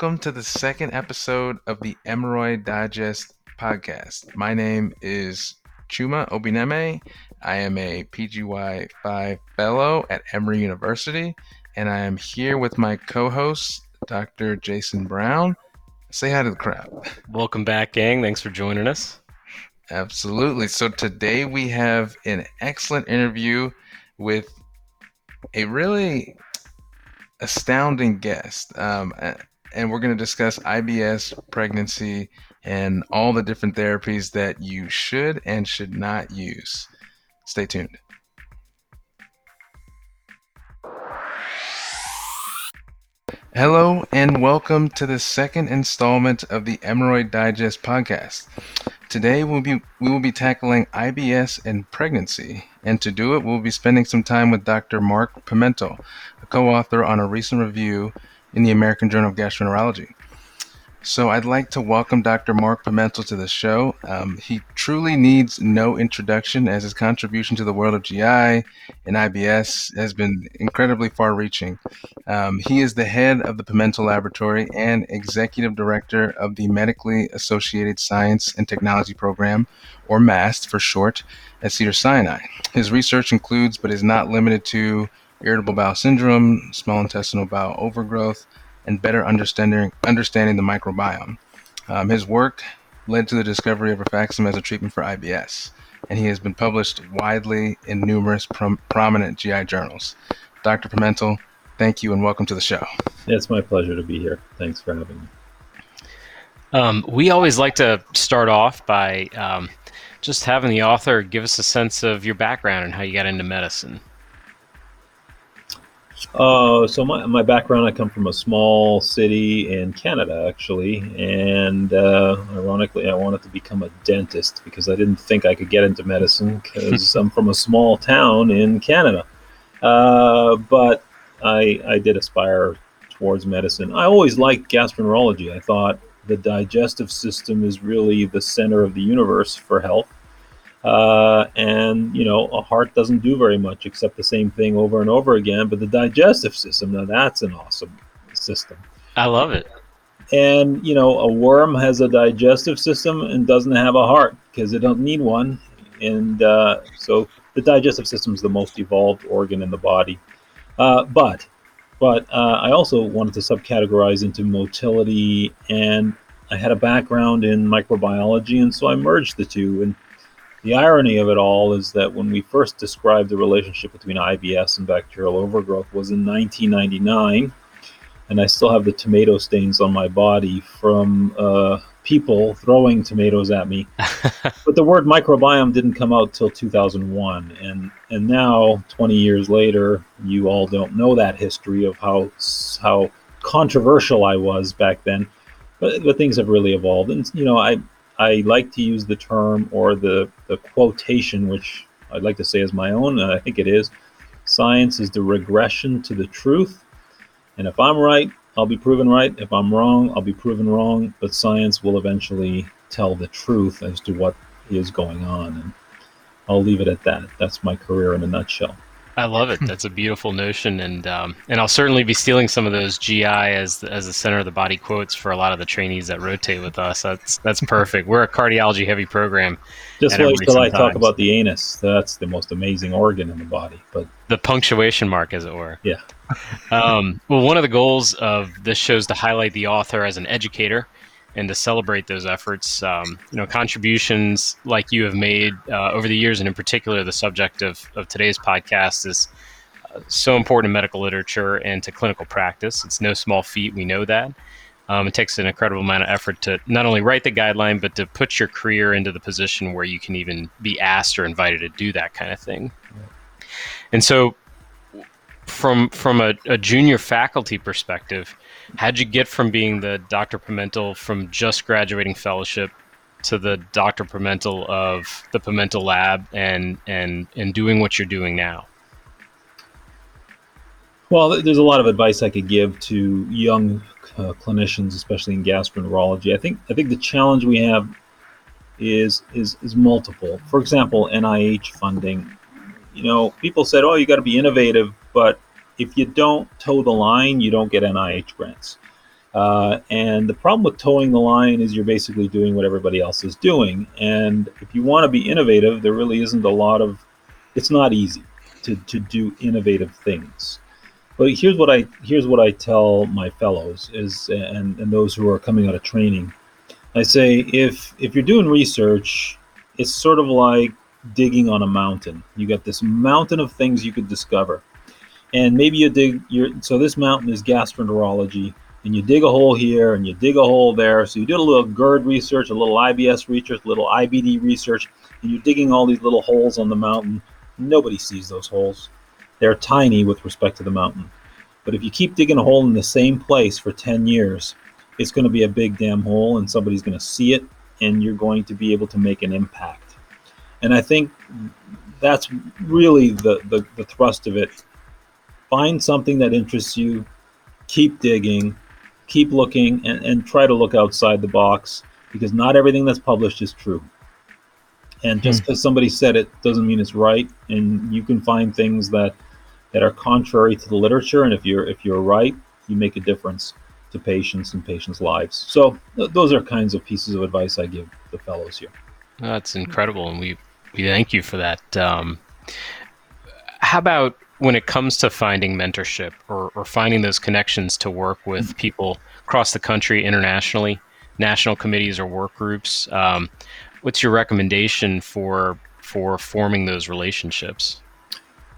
Welcome to the second episode of the Emoroid Digest podcast. My name is Chuma Obineme. I am a PGY 5 fellow at Emory University, and I am here with my co host, Dr. Jason Brown. Say hi to the crowd. Welcome back, gang. Thanks for joining us. Absolutely. So today we have an excellent interview with a really astounding guest. Um, and we're going to discuss IBS, pregnancy, and all the different therapies that you should and should not use. Stay tuned. Hello, and welcome to the second installment of the Emoroid Digest podcast. Today we'll be we will be tackling IBS and pregnancy, and to do it, we'll be spending some time with Dr. Mark Pimentel, a co-author on a recent review in the American Journal of Gastroenterology. So I'd like to welcome Dr. Mark Pimentel to the show. Um, he truly needs no introduction as his contribution to the world of GI and IBS has been incredibly far reaching. Um, he is the head of the Pimentel Laboratory and executive director of the Medically Associated Science and Technology Program, or MAST for short, at Cedars-Sinai. His research includes, but is not limited to, irritable bowel syndrome, small intestinal bowel overgrowth, and better understanding understanding the microbiome. Um, his work led to the discovery of rifaximin as a treatment for IBS, and he has been published widely in numerous prom- prominent GI journals. Dr. Pimentel, thank you and welcome to the show. It's my pleasure to be here. Thanks for having me. Um, we always like to start off by um, just having the author give us a sense of your background and how you got into medicine. Uh, so my, my background, I come from a small city in Canada, actually, and uh, ironically, I wanted to become a dentist because I didn't think I could get into medicine because I'm from a small town in Canada. Uh, but I I did aspire towards medicine. I always liked gastroenterology. I thought the digestive system is really the center of the universe for health uh, and you know, a heart doesn't do very much except the same thing over and over again. But the digestive system, now that's an awesome system. I love it. And you know, a worm has a digestive system and doesn't have a heart because it doesn't need one. And uh, so the digestive system is the most evolved organ in the body. Uh, but but uh, I also wanted to subcategorize into motility, and I had a background in microbiology, and so I merged the two and the irony of it all is that when we first described the relationship between IBS and bacterial overgrowth was in 1999, and I still have the tomato stains on my body from uh, people throwing tomatoes at me. but the word microbiome didn't come out till 2001, and and now 20 years later, you all don't know that history of how how controversial I was back then. But, but things have really evolved, and you know I I like to use the term or the, the quotation, which I'd like to say is my own, and I think it is science is the regression to the truth. And if I'm right, I'll be proven right. If I'm wrong, I'll be proven wrong. But science will eventually tell the truth as to what is going on. And I'll leave it at that. That's my career in a nutshell. I love it. That's a beautiful notion, and um, and I'll certainly be stealing some of those GI as as the center of the body quotes for a lot of the trainees that rotate with us. That's that's perfect. We're a cardiology heavy program. Just wait till I talk about the anus. That's the most amazing organ in the body. But the punctuation mark, as it were. Yeah. um, well, one of the goals of this show is to highlight the author as an educator and to celebrate those efforts. Um, you know, contributions like you have made uh, over the years, and in particular, the subject of, of today's podcast is uh, so important in medical literature and to clinical practice. It's no small feat, we know that. Um, it takes an incredible amount of effort to not only write the guideline, but to put your career into the position where you can even be asked or invited to do that kind of thing. And so, from from a, a junior faculty perspective, how'd you get from being the Dr. Pimentel from just graduating fellowship to the Dr. Pimentel of the Pimentel Lab and and and doing what you're doing now? Well, there's a lot of advice I could give to young uh, clinicians, especially in gastroenterology. I think I think the challenge we have is is is multiple. For example, NIH funding. You know, people said, "Oh, you got to be innovative," but if you don't toe the line, you don't get NIH grants. Uh, and the problem with towing the line is you're basically doing what everybody else is doing. And if you want to be innovative, there really isn't a lot of, it's not easy to, to do innovative things. But here's what I here's what I tell my fellows is and, and those who are coming out of training. I say if if you're doing research, it's sort of like digging on a mountain. You got this mountain of things you could discover. And maybe you dig your so this mountain is gastroenterology and you dig a hole here and you dig a hole there. So you did a little GERD research, a little IBS research, a little IBD research, and you're digging all these little holes on the mountain. Nobody sees those holes. They're tiny with respect to the mountain. But if you keep digging a hole in the same place for 10 years, it's going to be a big damn hole and somebody's going to see it and you're going to be able to make an impact. And I think that's really the, the, the thrust of it. Find something that interests you, keep digging, keep looking, and, and try to look outside the box because not everything that's published is true. And just because hmm. somebody said it doesn't mean it's right. And you can find things that that are contrary to the literature. And if you're if you're right, you make a difference to patients and patients' lives. So th- those are kinds of pieces of advice I give the fellows here. That's incredible, and we we thank you for that. Um, how about when it comes to finding mentorship or, or finding those connections to work with mm-hmm. people across the country, internationally, national committees or work groups? Um, what's your recommendation for for forming those relationships?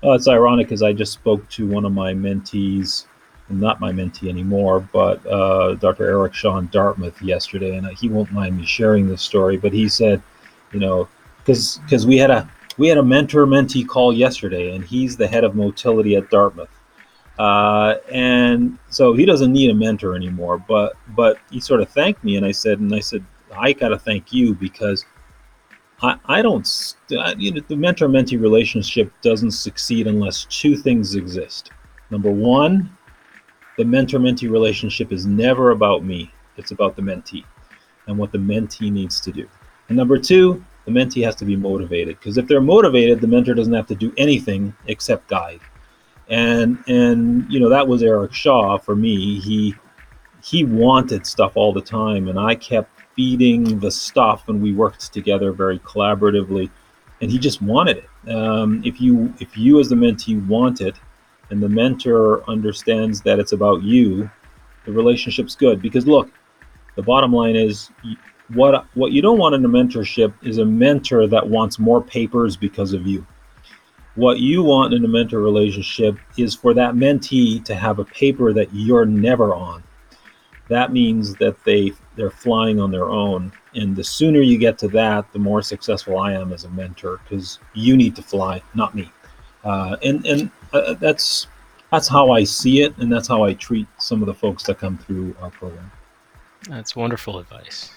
Uh, it's ironic because I just spoke to one of my mentees, not my mentee anymore, but uh, Dr. Eric Shah in Dartmouth yesterday, and he won't mind me sharing this story. But he said, you know, because because we had a we had a mentor mentee call yesterday, and he's the head of motility at Dartmouth, uh, and so he doesn't need a mentor anymore. But but he sort of thanked me, and I said, and I said, I got to thank you because I, I don't, you know, the mentor mentee relationship doesn't succeed unless two things exist. Number one, the mentor mentee relationship is never about me, it's about the mentee and what the mentee needs to do. And number two, the mentee has to be motivated because if they're motivated, the mentor doesn't have to do anything except guide. And and you know that was Eric Shah for me. He he wanted stuff all the time, and I kept feeding the stuff, and we worked together very collaboratively. And he just wanted it. Um, if you if you as the mentee want it, and the mentor understands that it's about you, the relationship's good. Because look, the bottom line is what what you don't want in a mentorship is a mentor that wants more papers because of you. What you want in a mentor relationship is for that mentee to have a paper that you're never on. That means that they they're flying on their own. And the sooner you get to that the more successful i am as a mentor because you need to fly not me. Uh, and and uh, that's that's how i see it and that's how i treat some of the folks that come through our program. That's wonderful advice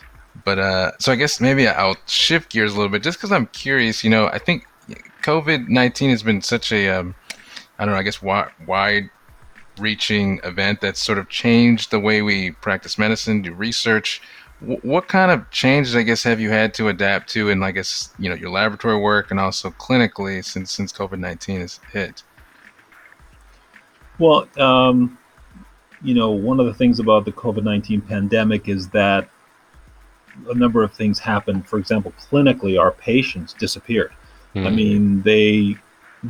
but uh so i guess maybe i'll shift gears a little bit just because i'm curious you know i think covid-19 has been such a um, I don't know i guess wide, wide reaching event that's sort of changed the way we practice medicine, do research. W- what kind of changes, I guess, have you had to adapt to in, I guess, you know, your laboratory work and also clinically since since COVID nineteen has hit? Well, um, you know, one of the things about the COVID nineteen pandemic is that a number of things happened. For example, clinically, our patients disappeared. Mm-hmm. I hmm. mean, they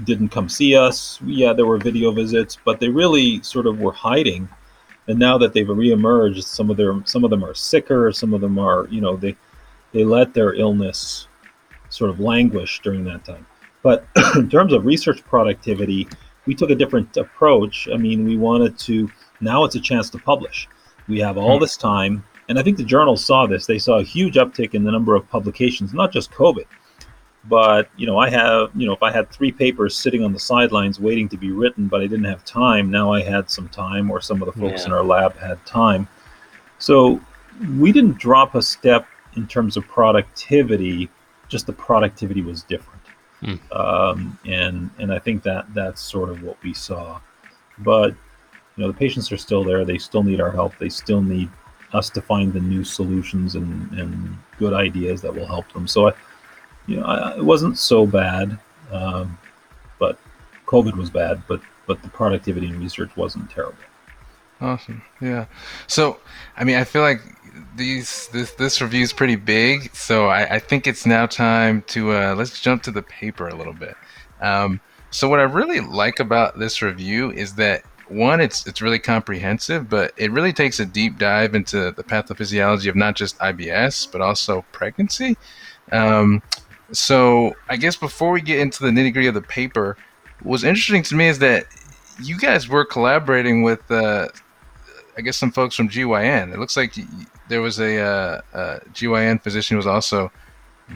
didn't come see us. Yeah, there were video visits, but they really sort of were hiding. And now that they've reemerged, some of them some of them are sicker. Some of them are, you know, they they let their illness sort of languish during that time. But in terms of research productivity, we took a different approach. I mean, we wanted to now it's a chance to publish. We have all hmm. this time, and I think the journals saw this. They saw a huge uptick in the number of publications, not just COVID but you know, I have you know, if I had three papers sitting on the sidelines waiting to be written, but I didn't have time, now I had some time, or some of the folks yeah. in our lab had time. So we didn't drop a step in terms of productivity. Just the productivity was different, hmm. um, and and I think that that's sort of what we saw. But you know, the patients are still there. They still need our help. They still need us to find the new solutions and, and good ideas that will help them. So I, you know, I, it wasn't so bad, um, but COVID was bad, but but the productivity in research wasn't terrible. Awesome. Yeah. So, I mean, I feel like these this this review is pretty big, so I, I think it's now time to uh, let's jump to the paper a little bit. Um, so, what I really like about this review is that one, it's it's really comprehensive, but it really takes a deep dive into the pathophysiology of not just IBS but also pregnancy. Um, so, I guess before we get into the nitty gritty of the paper, what's interesting to me is that you guys were collaborating with uh, I guess some folks from GYN. It looks like there was a, uh, a GYN physician who was also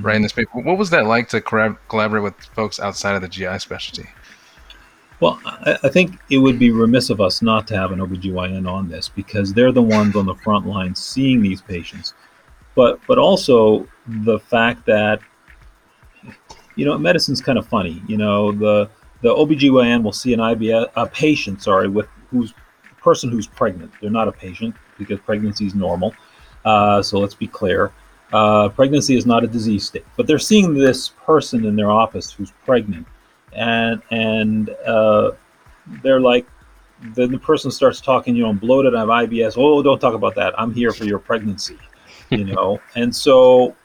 writing this paper. What was that like to collaborate with folks outside of the GI specialty? Well, I, I think it would be remiss of us not to have an OBGYN on this because they're the ones on the front line seeing these patients. But but also the fact that you know medicine's kind of funny. You know the the OBGYN will see an IBS a patient, sorry, with who's person who's pregnant. They're not a patient because pregnancy is normal. Uh, so let's be clear. Uh, pregnancy is not a disease state, but they're seeing this person in their office who's pregnant, and and uh, they're like, then the person starts talking, you know, I'm bloated, I have IBS. Oh, don't talk about that. I'm here for your pregnancy, you know. and so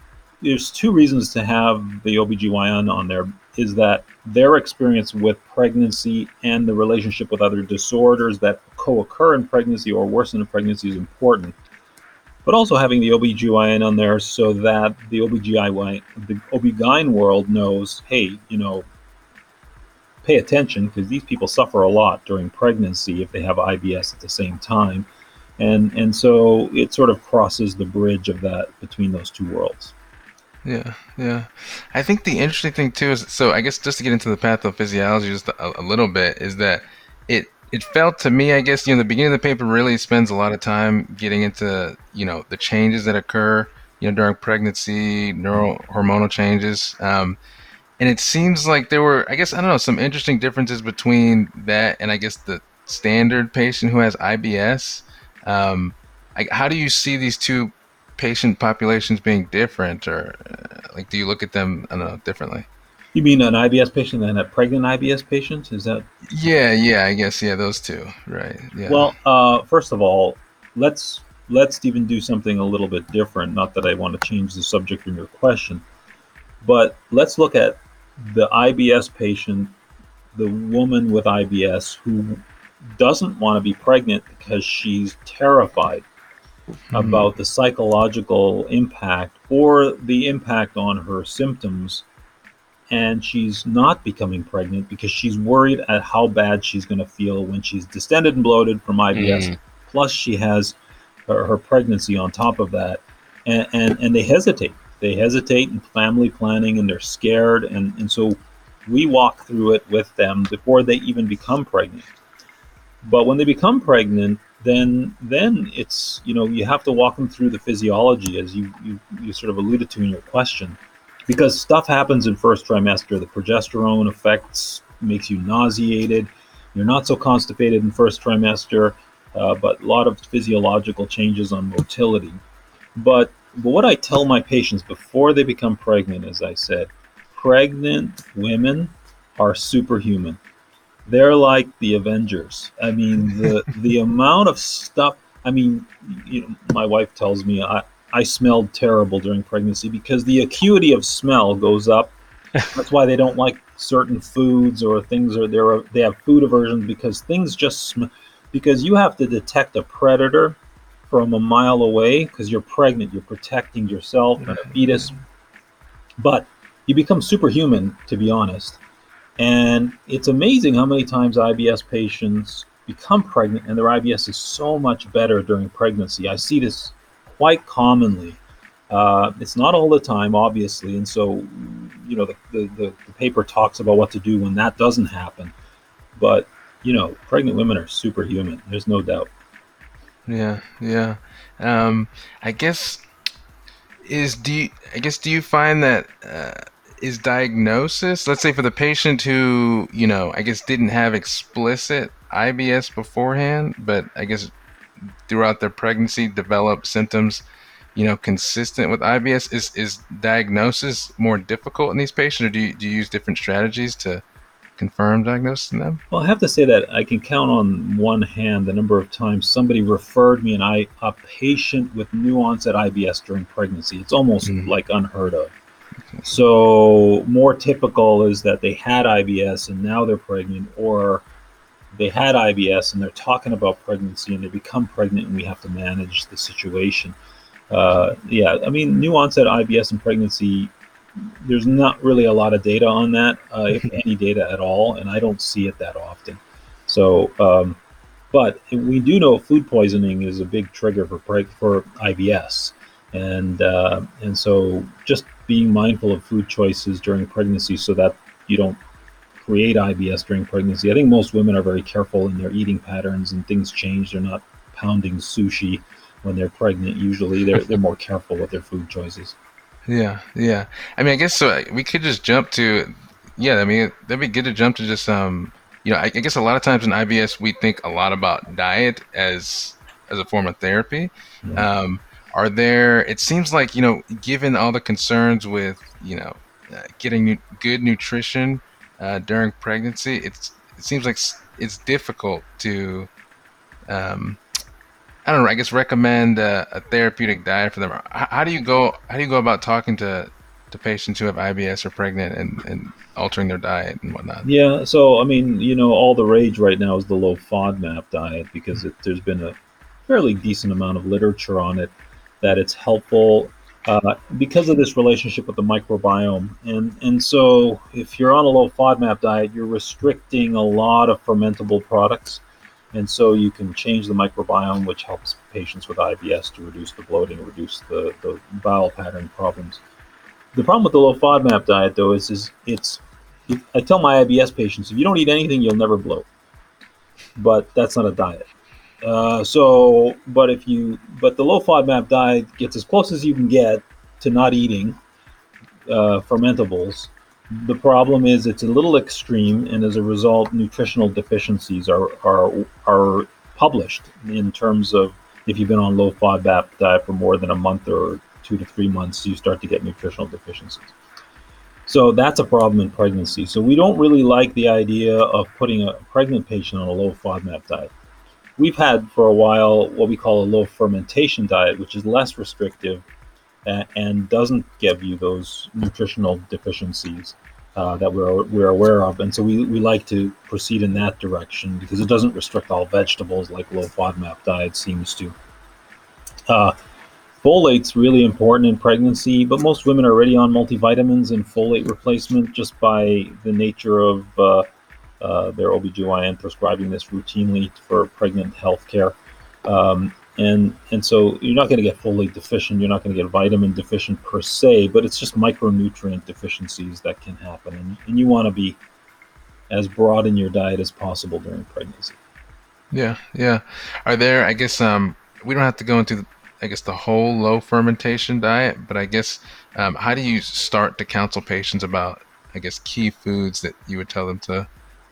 there's two reasons to have the OBGYN on there is that their experience with pregnancy and the relationship with other disorders that co-occur in pregnancy or worsen in pregnancy is important. But also having the OBGYN on there so that the OBGYN, the OB-GYN world knows, hey, you know, pay attention because these people suffer a lot during pregnancy if they have IBS at the same time. And, and so it sort of crosses the bridge of that between those two worlds. Yeah, yeah. I think the interesting thing too is so I guess just to get into the pathophysiology just a, a little bit is that it it felt to me, I guess, you know, the beginning of the paper really spends a lot of time getting into, you know, the changes that occur, you know, during pregnancy, neural hormonal changes. Um, and it seems like there were, I guess, I don't know, some interesting differences between that and I guess the standard patient who has IBS. Um, I, how do you see these two patient populations being different, or uh, like do you look at them I don't know differently? You mean an IBS patient and a pregnant IBS patient? Is that? Yeah, yeah, I guess yeah, those two, right? Yeah. Well, uh, first of all, let's let's even do something a little bit different. Not that I want to change the subject from your question, but let's look at the IBS patient, the woman with IBS who doesn't want to be pregnant because she's terrified mm-hmm. about the psychological impact or the impact on her symptoms. And she's not becoming pregnant because she's worried at how bad she's going to feel when she's distended and bloated from IBS. Mm. Plus, she has her, her, pregnancy on top of that. And, and, and they hesitate. They hesitate in family planning and they're scared. And, and so we walk through it with them before they even become pregnant. But when they become pregnant, then then it's you know you have to walk them through the physiology as you you, you sort of alluded to in your question because stuff happens in first trimester the progesterone affects makes you nauseated you're not so constipated in first trimester uh, but a lot of physiological changes on motility but but what i tell my patients before they become pregnant as i said pregnant women are superhuman they're like the Avengers. I mean, the the amount of stuff. I mean, you know, my wife tells me I I smelled terrible during pregnancy because the acuity of smell goes up. That's why they don't like certain foods or things, or they're they have food aversions because things just smell. Because you have to detect a predator from a mile away because you're pregnant, you're protecting yourself and a fetus. But you become superhuman, to be honest. And it's amazing how many times IBS patients become pregnant and their IBS is so much better during pregnancy. I see this quite commonly. Uh, it's not all the time, obviously, and so you know the, the, the, the, paper talks about what to do when that doesn't happen. But you know, pregnant women are superhuman. There's no doubt. Yeah, yeah. Um, I guess is do you, I guess do you find that uh, is diagnosis let's say for the patient who you know i guess didn't have explicit ibs beforehand but i guess throughout their pregnancy developed symptoms you know consistent with ibs is is diagnosis more difficult in these patients or do you, do you use different strategies to confirmed diagnosis in them? Well, I have to say that I can count on one hand the number of times somebody referred me and I a patient with new onset IBS during pregnancy. It's almost mm. like unheard of. So more typical is that they had IBS and now they're pregnant, or they had IBS and they're talking about pregnancy and they become pregnant and we have to manage the situation. Uh, yeah, I mean, new onset IBS and pregnancy there's not really a lot of data on that, uh, if any data at all, and I don't see it that often. So, um, but we do know food poisoning is a big trigger for for IBS, and uh, and so just being mindful of food choices during pregnancy so that you don't create IBS during pregnancy. I think most women are very careful in their eating patterns, and things change. They're not pounding sushi when they're pregnant. Usually, they're they're more careful with their food choices. Yeah, yeah. I mean, I guess so. We could just jump to, yeah. I mean, that'd be good to jump to just um, you know, I, I guess a lot of times in IBS we think a lot about diet as as a form of therapy. Yeah. Um, are there? It seems like you know, given all the concerns with you know, uh, getting nu- good nutrition uh, during pregnancy, it's it seems like it's difficult to um, I don't know. I guess recommend a, a therapeutic diet for them. How, how, do you go? How do you go about talking to to patients who have IBS or pregnant and, and altering their diet and whatnot? Yeah. So I mean, you know, all the rage right now is the low FODMAP diet because it, there's been a fairly decent amount of literature on it that it's helpful uh, because of this relationship with the microbiome. And and so if you're on a low FODMAP diet, you're restricting a lot of fermentable products and so you can change the microbiome, which helps patients with IBS to reduce the bloating, reduce the, the bowel pattern problems. The problem with the low FODMAP diet, though, is, is it's, I tell my IBS patients, if you don't eat anything, you'll never bloat. But that's not a diet. Uh, so, but if you, but the low FODMAP diet gets as close as you can get to not eating uh, fermentables the problem is it's a little extreme, and as a result, nutritional deficiencies are are are published in terms of if you've been on a low FODMAP diet for more than a month or two to three months, you start to get nutritional deficiencies. So that's a problem in pregnancy. So we don't really like the idea of putting a pregnant patient on a low FODMAP diet. We've had for a while what we call a low fermentation diet, which is less restrictive and doesn't give you those nutritional deficiencies uh, that we're, we're aware of. And so we, we like to proceed in that direction because it doesn't restrict all vegetables like low FODMAP diet seems to. Uh, folate's really important in pregnancy, but most women are already on multivitamins and folate replacement just by the nature of uh, uh, their OBGYN prescribing this routinely for pregnant health care. Um, and and so you're not going to get folate deficient you're not going to get vitamin deficient per se but it's just micronutrient deficiencies that can happen. And, and you want to be as broad in your diet as possible during pregnancy. Yeah yeah. Are there i guess um we don't have to go into i guess the whole low fermentation diet but i guess um, how do you start to counsel patients about i guess key foods that you would tell them to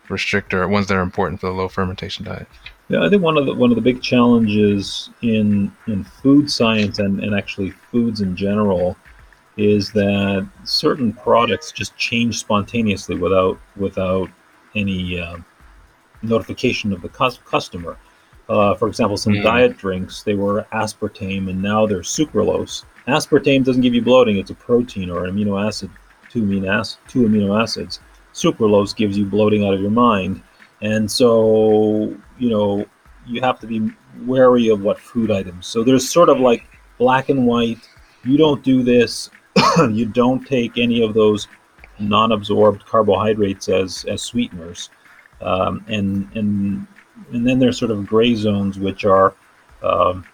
restrict or ones that are important for the low fermentation diet yeah, I think one of the one of the big challenges in in food science and, and actually foods in general is that certain products just change spontaneously without without any uh, notification of the customer. Uh, for example, some mm. diet drinks they were aspartame and now they're sucralose. Aspartame doesn't give you bloating; it's a protein or an amino acid, two amino acids, two amino acids. Sucralose gives you bloating out of your mind. And so, you know, you have to be wary of what food items. So there's sort of like black and white. You don't do this. you don't take any of those non-absorbed carbohydrates as as sweeteners. Um, and and and then there's sort of gray zones which are um,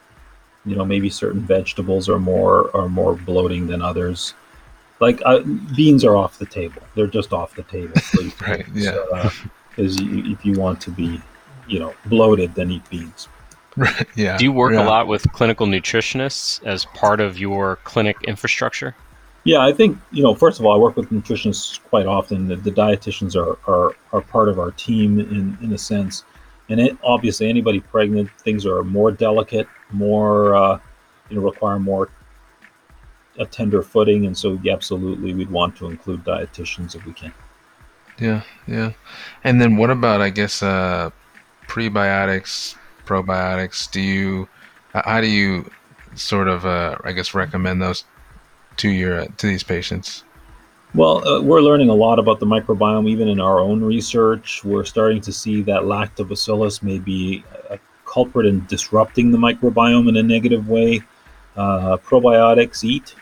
you know maybe certain vegetables are more are more bloating than others like uh, beans are off the table they're just off the table right yeah uh, because if you want to be, you know, bloated, than eat beans. Right. Yeah. Do you work yeah. a lot with clinical nutritionists as part of your clinic infrastructure? Yeah, I think you know. First of all, I work with nutritionists quite often. The, the dietitians are, are are part of our team in in a sense, and it, obviously anybody pregnant, things are more delicate, more uh, you know require more a tender footing, and so absolutely we'd want to include dietitians if we can. Yeah, yeah. And then what about I guess uh, prebiotics, probiotics? Do you how do you sort of uh, I guess recommend those to your to these patients? Well, uh, we're learning a lot about the microbiome even in our own research. We're starting to see that lactobacillus may be a culprit in disrupting the microbiome in a negative way. Uh, probiotics eat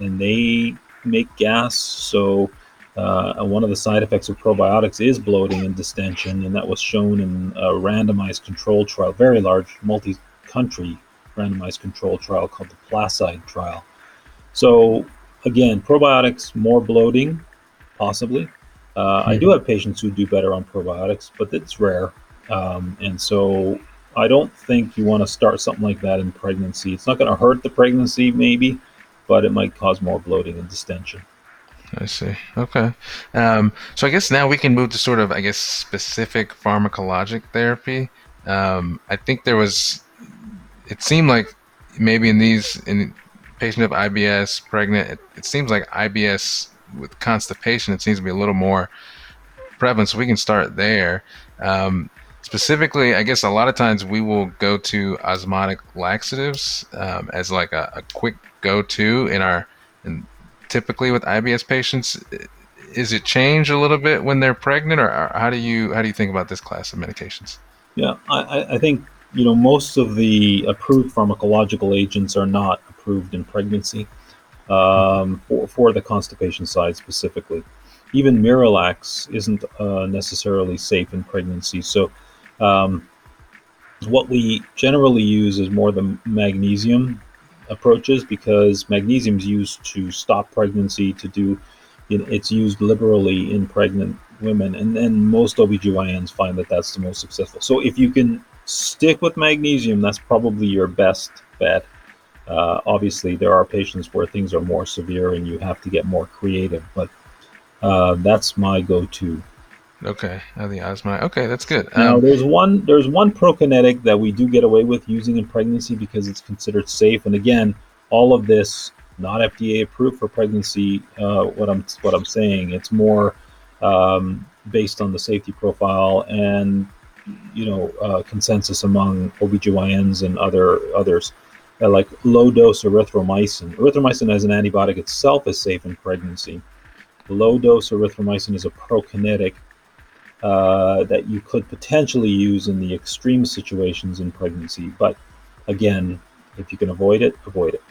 and they make gas, so uh, one of the side effects of probiotics is bloating and distension, and that was shown in a randomized control trial, very large multi country randomized control trial called the Placide trial. So, again, probiotics, more bloating, possibly. Uh, mm-hmm. I do hmm. have patients who do better on probiotics, but it's rare. Um, and so I don't think you want to start something like that in pregnancy. It's not going to hurt the pregnancy, maybe, but it might cause more bloating and distension. I see. Okay. Um, so I guess now we can move to sort of, I guess, specific pharmacologic therapy. Um, I think there was, it seemed like maybe in these, in patient of IBS, pregnant, it, it seems like IBS with constipation, it seems to be a little more prevalent. So we can start there. Um, specifically, I guess a lot of times we will go to osmotic laxatives um, as like a, a quick go-to in our in typically with IBS patients. Is it change a little bit when they're pregnant, or how do you how do you think about this class of medications? Yeah, I, I think you know most of the approved pharmacological agents are not approved in pregnancy um, for, for the constipation side specifically. Even Miralax isn't uh, necessarily safe in pregnancy. So, um, what we generally use is more the magnesium approaches because magnesium is used to stop pregnancy, to do it's used liberally in pregnant women, and then most OBGYNs find that that's the most successful. So if you can stick with magnesium, that's probably your best bet. Uh, obviously, there are patients where things are more severe and you have to get more creative, but uh, that's my go-to. Okay, uh, the osma. Okay, that's good. Um, now, there's one there's one prokinetic that we do get away with using in pregnancy because it's considered safe. And again, all of this not FDA approved for pregnancy. Uh, what I'm what I'm saying, it's more um, based on the safety profile and you know uh, consensus among OBGYNs and other others. Uh, like low dose erythromycin. Erythromycin as an antibiotic itself is safe in pregnancy. Low dose erythromycin is a prokinetic uh, that you could potentially use in the extreme situations in pregnancy. But again, if you can avoid it, avoid it.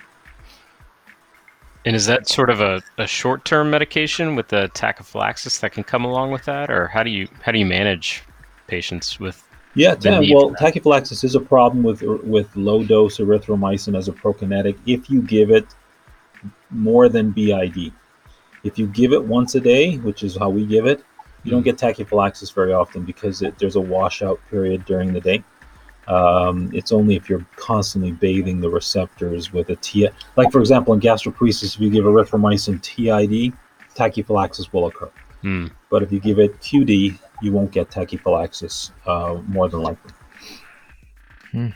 And is that sort of a, a short term medication with the tachyphylaxis that can come along with that, or how do you how do you manage patients with? Yeah, yeah well, tachyphylaxis is a problem with with low dose erythromycin as a prokinetic if you give it more than BID. If you give it once a day, which is how we give it, you don't get tachyphylaxis very often because it, there's a washout period during the day. Um, it's only if you're constantly bathing the receptors with a T. Like for example, in gastroparesis, if you give erythromycin TID, tachyphylaxis will occur. Mm. But if you give it QD, you won't get tachyphylaxis uh, more than likely. Hmm.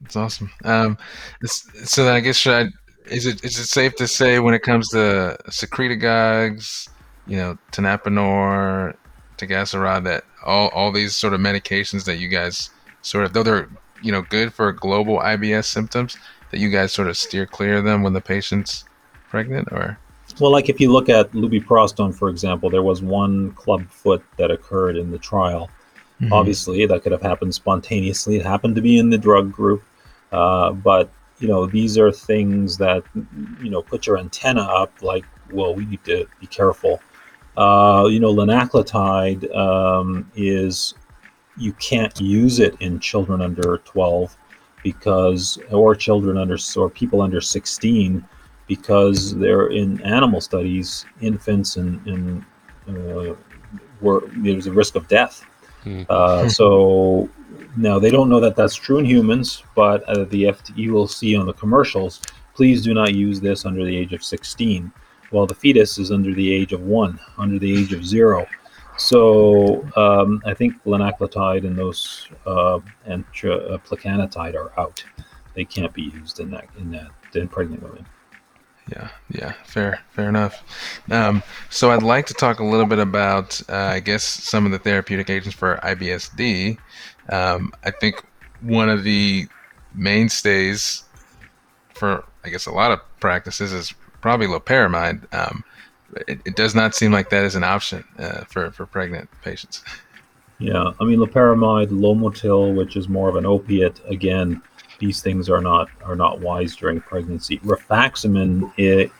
That's awesome. Um, so then I guess should I, is it is it safe to say when it comes to secretagogues, you know, tenapanor, tegaserod, that all, all these sort of medications that you guys sort of, though they're, you know, good for global IBS symptoms, that you guys sort of steer clear of them when the patient's pregnant or? Well, like if you look at lubiprostone, for example, there was one club foot that occurred in the trial. Mm-hmm. Obviously, that could have happened spontaneously. It happened to be in the drug group, uh, but you know these are things that you know put your antenna up. Like, well, we need to be careful. Uh, you know, linaclotide um, is you can't use it in children under 12 because, or children under, or people under 16 because they're in animal studies, infants and, and uh, were there's a risk of death. Mm. Uh, so now they don't know that that's true in humans, but uh, the FT, you will see on the commercials. Please do not use this under the age of 16 while the fetus is under the age of one, under the age of zero. So um, I think linaclotide and those uh, and uh, plecanatide are out. They can't be used in that in that in pregnant women. Yeah, yeah, fair, fair enough. Um, so I'd like to talk a little bit about, uh, I guess, some of the therapeutic agents for IBSD. Um, I think one of the mainstays for, I guess, a lot of practices is probably loperamide. Um, it, it, does not seem like that is an option uh, for for pregnant patients. Yeah, I mean, loperamide, Lomotil, which is more of an opiate, again these things are not are not wise during pregnancy. Rifaximin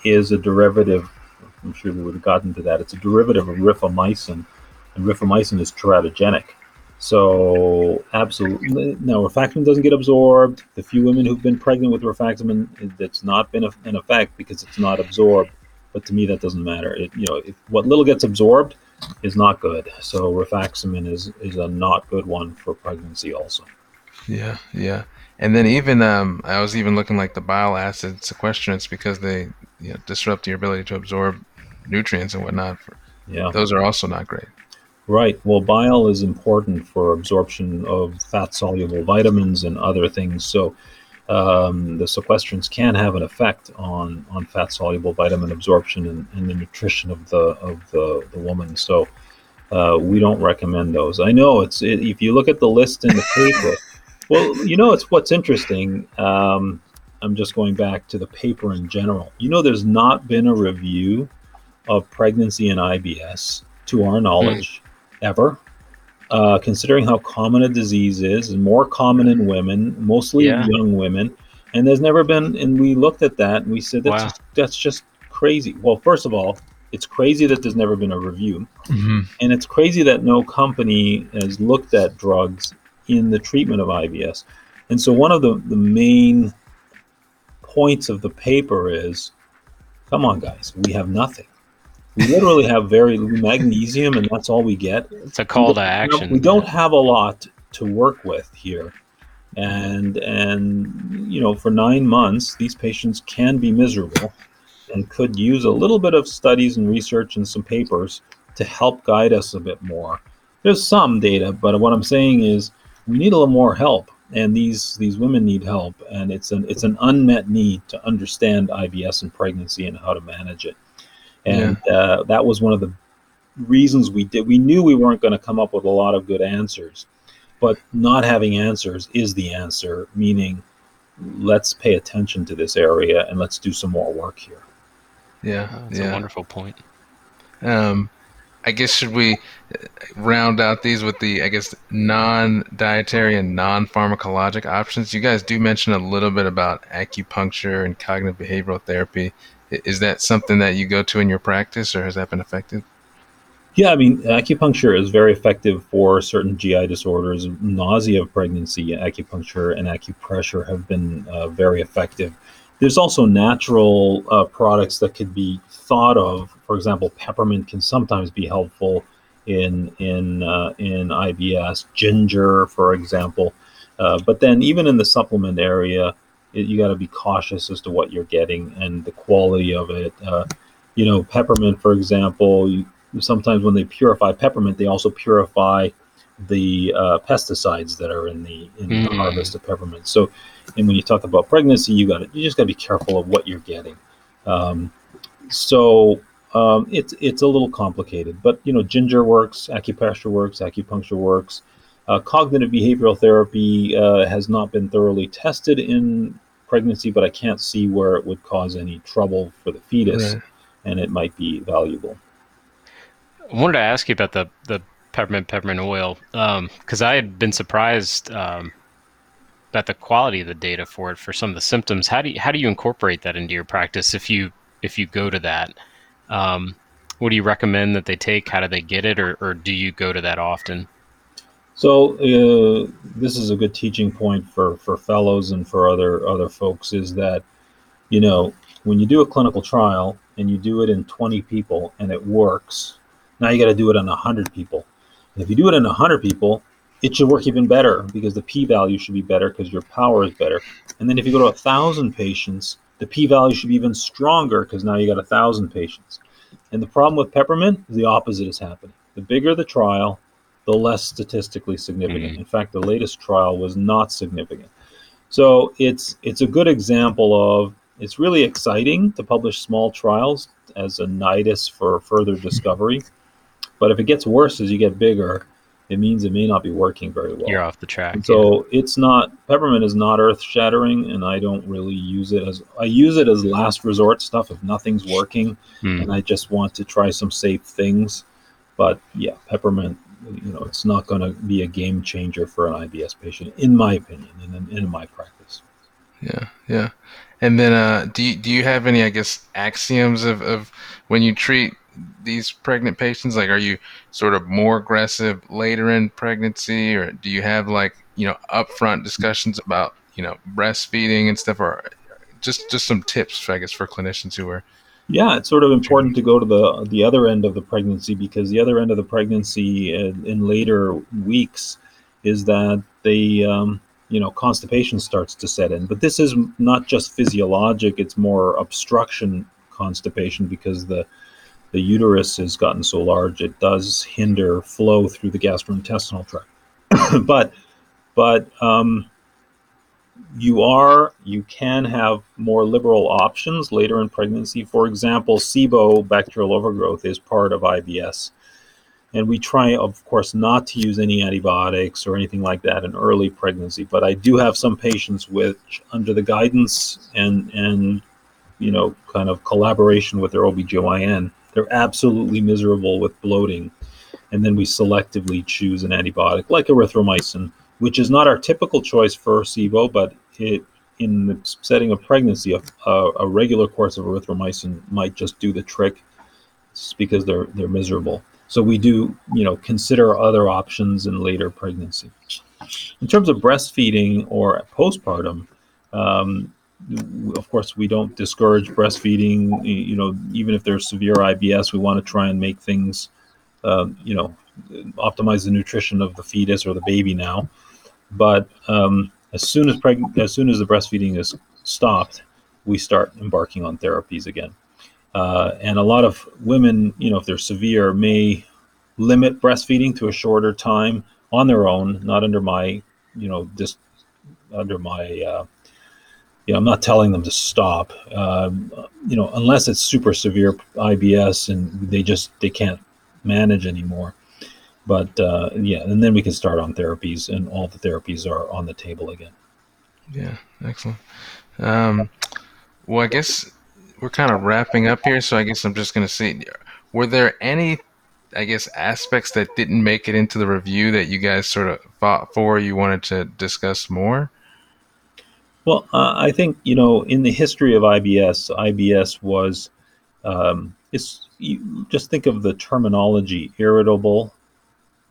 is a derivative. I'm sure we would have gotten to that. It's a derivative of rifamycin, and rifamycin is teratogenic. So absolutely, now rifaximin doesn't get absorbed. The few women who've been pregnant with rifaximin, it's not been an effect because it's not absorbed. But to me, that doesn't matter. It, you know, if what little gets absorbed is not good. So rifaximin is is a not good one for pregnancy also. Yeah, yeah. And then even um, I was even looking like the bile acid sequestrants because they you know, disrupt your ability to absorb nutrients and whatnot. Yeah, those are also not great. Right. Well, bile is important for absorption of fat soluble vitamins and other things. So um, the sequestrants can have an effect on on fat soluble vitamin absorption and, and, the nutrition of the of the, the woman. So uh, we don't recommend those. I know it's it, if you look at the list in the paper. Well, you know, it's what's interesting. Um, I'm just going back to the paper in general. You know, there's not been a review of pregnancy and IBS, to our knowledge, mm. Ever. Uh, considering how common a disease is, and more common in women, mostly yeah. young women, and there's never been. And we looked at that and we said that's wow. just, that's just crazy. Well, first of all, it's crazy that there's never been a review, mm-hmm. and it's crazy that no company has looked at drugs in the treatment of IBS. And so one of the, the main points of the paper is come on, guys, we have nothing. We literally have very magnesium, and that's all we get. It's a call to action. We don't have a lot to work with here. And and you know, for nine months, these patients can be miserable and could use a little bit of studies and research and some papers to help guide us a bit more. There's some data, but what I'm saying is we need a little more help and these these women need help and it's an it's an unmet need to understand IBS and pregnancy and how to manage it and yeah. uh, that was one of the reasons we did we knew we weren't going to come up with a lot of good answers but not having answers is the answer meaning let's pay attention to this area and let's do some more work here yeah oh, that's yeah. a wonderful point um I guess should we round out these with the I guess non-dietary and non-pharmacologic options? You guys do mention a little bit about acupuncture and cognitive behavioral therapy. Is that something that you go to in your practice, or has that been effective? Yeah, I mean, acupuncture is very effective for certain GI disorders. Nausea of pregnancy, acupuncture and acupressure have been uh, very effective. There's also natural uh, products that could be thought of. For example, peppermint can sometimes be helpful in in uh, in IBS. Ginger, for example, uh, but then even in the supplement area, it, you got to be cautious as to what you're getting and the quality of it. Uh, you know, peppermint, for example, you, sometimes when they purify peppermint, they also purify the uh, pesticides that are in the in mm. the harvest of peppermint. So and when you talk about pregnancy, you got you just got to be careful of what you're getting. Um, so um, it's it's a little complicated, but you know, ginger works, acupressure works, acupuncture works. Uh, cognitive behavioral therapy uh, has not been thoroughly tested in pregnancy, but I can't see where it would cause any trouble for the fetus, right. and it might be valuable. I wanted to ask you about the the peppermint peppermint oil because um, I had been surprised um, about the quality of the data for it for some of the symptoms. How do you, how do you incorporate that into your practice if you if you go to that? Um, what do you recommend that they take? How do they get it, or, or do you go to that often? So uh, this is a good teaching point for for fellows and for other other folks is that you know when you do a clinical trial and you do it in 20 people and it works, now you got to do it on 100 people. And if you do it in 100 people, it should work even better because the p-value should be better because your power is better. And then if you go to a thousand patients, the p-value should be even stronger because now you got a thousand patients. And the problem with peppermint is the opposite is happening. The bigger the trial, the less statistically significant. Mm-hmm. In fact, the latest trial was not significant. So it's it's a good example of it's really exciting to publish small trials as a nidus for further discovery. But if it gets worse as you get bigger, it means it may not be working very well. You're off the track. And so it's not peppermint is not earth shattering, and I don't really use it as I use it as last resort stuff if nothing's working, Hmm. and I just want to try some safe things. But yeah, peppermint, you know, it's not going to be a game changer for an IBS patient, in my opinion, and in, in my practice. Yeah, yeah. And then, uh, do you, do you have any, I guess, axioms of, of when you treat these pregnant patients? Like, are you sort of more aggressive later in pregnancy, or do you have like, you know, upfront discussions about, you know, breastfeeding and stuff, or just just some tips, I guess, for clinicians who are Yeah, it's sort of important to go to the the other end of the pregnancy because the other end of the pregnancy in, in later weeks is that they, um, you know, constipation starts to set in. But this is not just physiologic; it's more obstruction constipation because the the uterus has gotten so large it does hinder flow through the gastrointestinal tract. but but um, you are you can have more liberal options later in pregnancy. For example, SIBO bacterial overgrowth is part of IBS. And we try, of course, not to use any antibiotics or anything like that in early pregnancy. But I do have some patients which, under the guidance and and you know, kind of collaboration with their OBGYN, they're absolutely miserable with bloating. And then we selectively choose an antibiotic like erythromycin, which is not our typical choice for SIBO, but it, in the setting of pregnancy, a, a, regular course of erythromycin might just do the trick because they're they're miserable. So we do, you know, consider other options in later pregnancy. In terms of breastfeeding or postpartum, um, of course, we don't discourage breastfeeding. You know, even if there's severe IBS, we want to try and make things, uh, you know, optimize the nutrition of the fetus or the baby now. But um, as soon as pregnant, as soon as the breastfeeding is stopped, we start embarking on therapies again. Uh, and a lot of women, you know, if they're severe, may limit breastfeeding to a shorter time on their own, not under my, you know, just under my. Uh, you know, I'm not telling them to stop. Um, you know, unless it's super severe IBS and they just they can't manage anymore. But uh, yeah, and then we can start on therapies, and all the therapies are on the table again. Yeah, excellent. Um, well, I guess we're kind of wrapping up here, so I guess I'm just going to see. Were there any, I guess, aspects that didn't make it into the review that you guys sort of fought for? You wanted to discuss more? Well, uh, I think you know, in the history of IBS, IBS was um, it's you just think of the terminology irritable.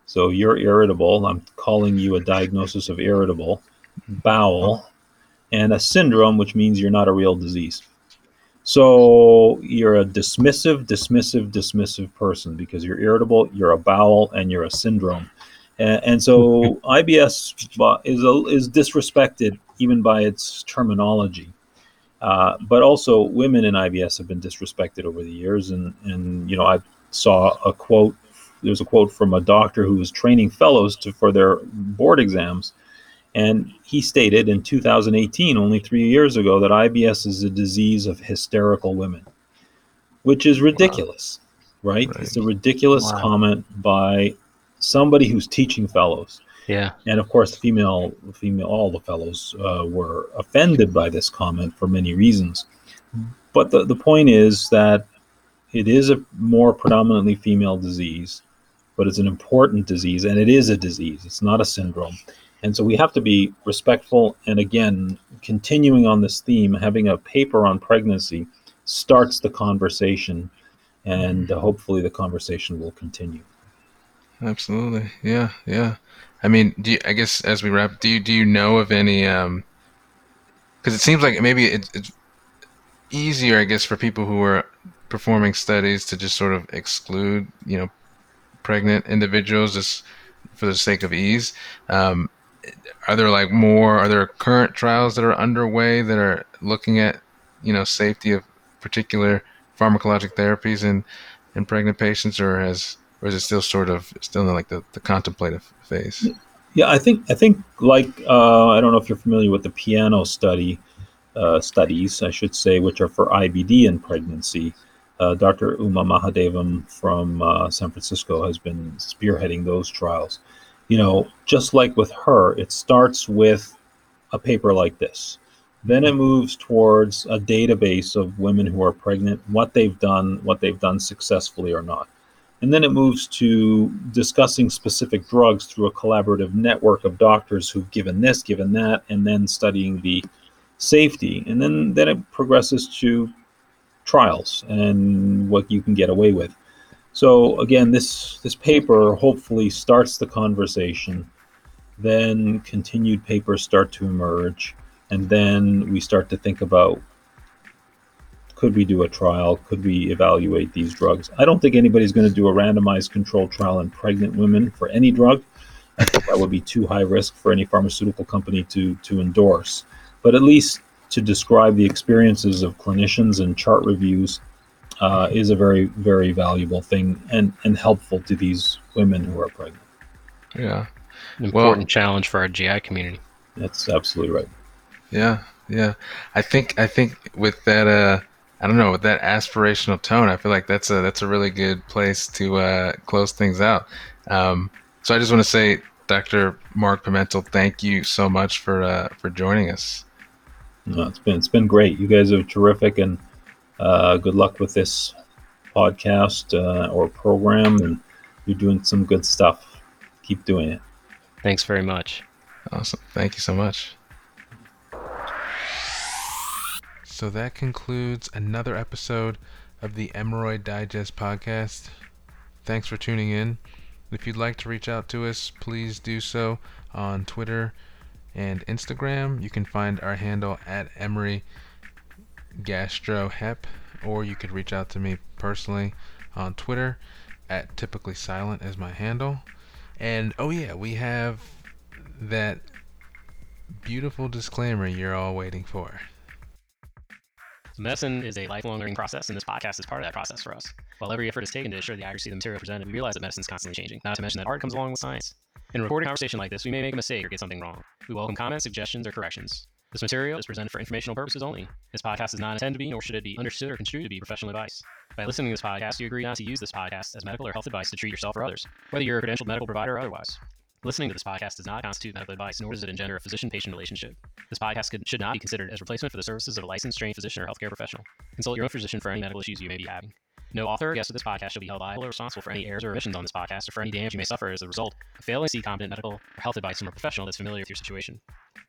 So you're irritable. I'm calling you a diagnosis of irritable bowel, and a syndrome, which means you're not a real disease. So you're a dismissive, dismissive, dismissive person because you're irritable, you're a bowel, and you're a syndrome. And, and so IBS is a, is disrespected even by its terminology. Uh, but also, women in IBS have been disrespected over the years. And, and you know, I saw a quote. There's a quote from a doctor who was training fellows to, for their board exams, and he stated in 2018, only three years ago, that IBS is a disease of hysterical women, which is ridiculous, wow. right? right? It's a ridiculous wow. comment by somebody who's teaching fellows. Yeah. And of course, female, female, all the fellows uh, were offended by this comment for many reasons. But the, the point is that it is a more predominantly female disease, but it's an important disease, and it is a disease. It's not a syndrome. And so we have to be respectful. And again, continuing on this theme, having a paper on pregnancy starts the conversation, and hopefully the conversation will continue. Absolutely, yeah, yeah. I mean, do you, I guess as we wrap, do you do you know of any? Because um, it seems like maybe it's, it's easier, I guess, for people who are performing studies to just sort of exclude, you know, pregnant individuals just for the sake of ease. Um, are there like more? Are there current trials that are underway that are looking at, you know, safety of particular pharmacologic therapies in in pregnant patients, or has or is it still sort of still in like the, the contemplative phase? Yeah, I think I think like uh, I don't know if you're familiar with the piano study. uh, studies, I should say, which are for IBD in pregnancy. Uh, Dr. Uma Mahadevan from uh, San Francisco has been spearheading those trials. You know, just like with her, it starts with a paper like this. Then it moves towards a database of women who are pregnant, what they've done, what they've done successfully or not. And then it moves to discussing specific drugs through a collaborative network of doctors who've given this, given that, and then studying the safety. And then, then it progresses to trials and what you can get away with. So again, this this paper hopefully starts the conversation. Then continued papers start to emerge, and then we start to think about could we do a trial? Could we evaluate these drugs? I don't think anybody's going to do a randomized controlled trial in pregnant women for any drug. I think that would be too high risk for any pharmaceutical company to to endorse. But at least to describe the experiences of clinicians and chart reviews uh, is a very very valuable thing and and helpful to these women who are pregnant. Yeah, An important well, challenge for our GI community. That's absolutely right. Yeah, yeah. I think I think with that uh I don't know with that aspirational tone, I feel like that's a that's a really good place to uh, close things out. Um, so I just want to say, Dr. Mark Pimentel, thank you so much for uh, for joining us. No, it's been it's been great. You guys are terrific, and uh, good luck with this podcast uh, or program. And you're doing some good stuff. Keep doing it. Thanks very much. Awesome. Thank you so much. So that concludes another episode of the Emoroid Digest podcast. Thanks for tuning in. If you'd like to reach out to us, please do so on Twitter and Instagram. You can find our handle at Emory GastroHep, or you could reach out to me personally on Twitter at Typically Silent as my handle. And oh yeah, we have that beautiful disclaimer you're all waiting for. Medicine is a lifelong learning process, and this podcast is part of that process for us. While every effort is taken to ensure the accuracy of the material presented, we realize that medicine is constantly changing, not to mention that art comes along with science. In a recorded conversation like this, we may make a mistake or get something wrong. We welcome comments, suggestions, or corrections. This material is presented for informational purposes only. This podcast is not intended to be, nor should it be understood or construed to be professional advice. By listening to this podcast, you agree not to use this podcast as medical or health advice to treat yourself or others, whether you're a credentialed medical provider or otherwise. Listening to this podcast does not constitute medical advice, nor does it engender a physician patient relationship. This podcast could, should not be considered as replacement for the services of a licensed trained physician or healthcare professional. Consult your own physician for any medical issues you may be having. No author guest of this podcast shall be held liable or responsible for any errors or omissions on this podcast or for any damage you may suffer as a result of failing to seek competent medical or health advice from a professional that's familiar with your situation.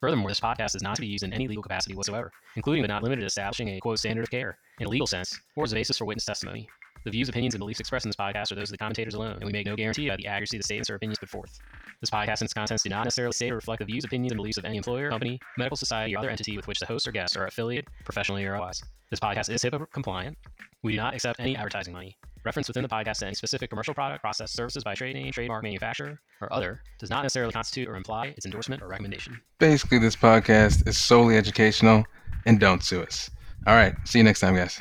Furthermore, this podcast is not to be used in any legal capacity whatsoever, including but not limited to establishing a quote standard of care in a legal sense or as a basis for witness testimony. The views, opinions, and beliefs expressed in this podcast are those of the commentators alone, and we make no guarantee about the accuracy of the statements or opinions put forth. This podcast and its contents do not necessarily state or reflect the views, opinions, and beliefs of any employer, company, medical society, or other entity with which the hosts or guests are affiliated, professionally or otherwise. This podcast is HIPAA compliant. We do not accept any advertising money. Reference within the podcast to any specific commercial product, process, services by trade name, trademark, manufacturer, or other does not necessarily constitute or imply its endorsement or recommendation. Basically, this podcast is solely educational, and don't sue us. All right, see you next time, guys.